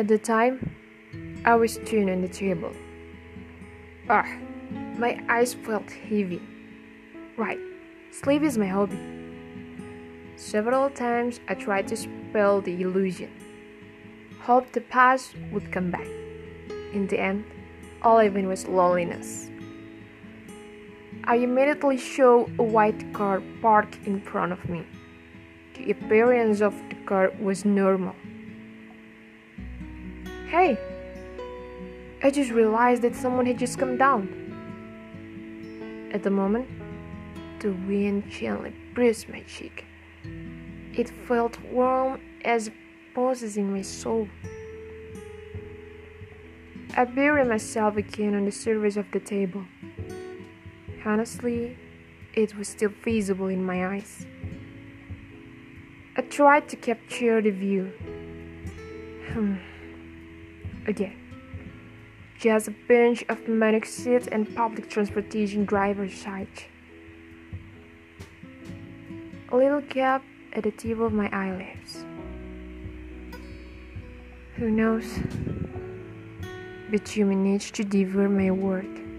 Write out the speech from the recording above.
At the time, I was tuned on the table. Ah, my eyes felt heavy. Right, sleep is my hobby. Several times I tried to spell the illusion. Hoped the past would come back. In the end, all I even was loneliness. I immediately saw a white car parked in front of me. The appearance of the car was normal. Hey! I just realized that someone had just come down. At the moment, the wind gently bruised my cheek. It felt warm as possessing my soul. I buried myself again on the surface of the table. Honestly, it was still visible in my eyes. I tried to capture the view. Hmm. Again, just a bunch of manic seats and public transportation driver's side. A little gap at the tip of my eyelids. Who knows? But you managed to devour my word.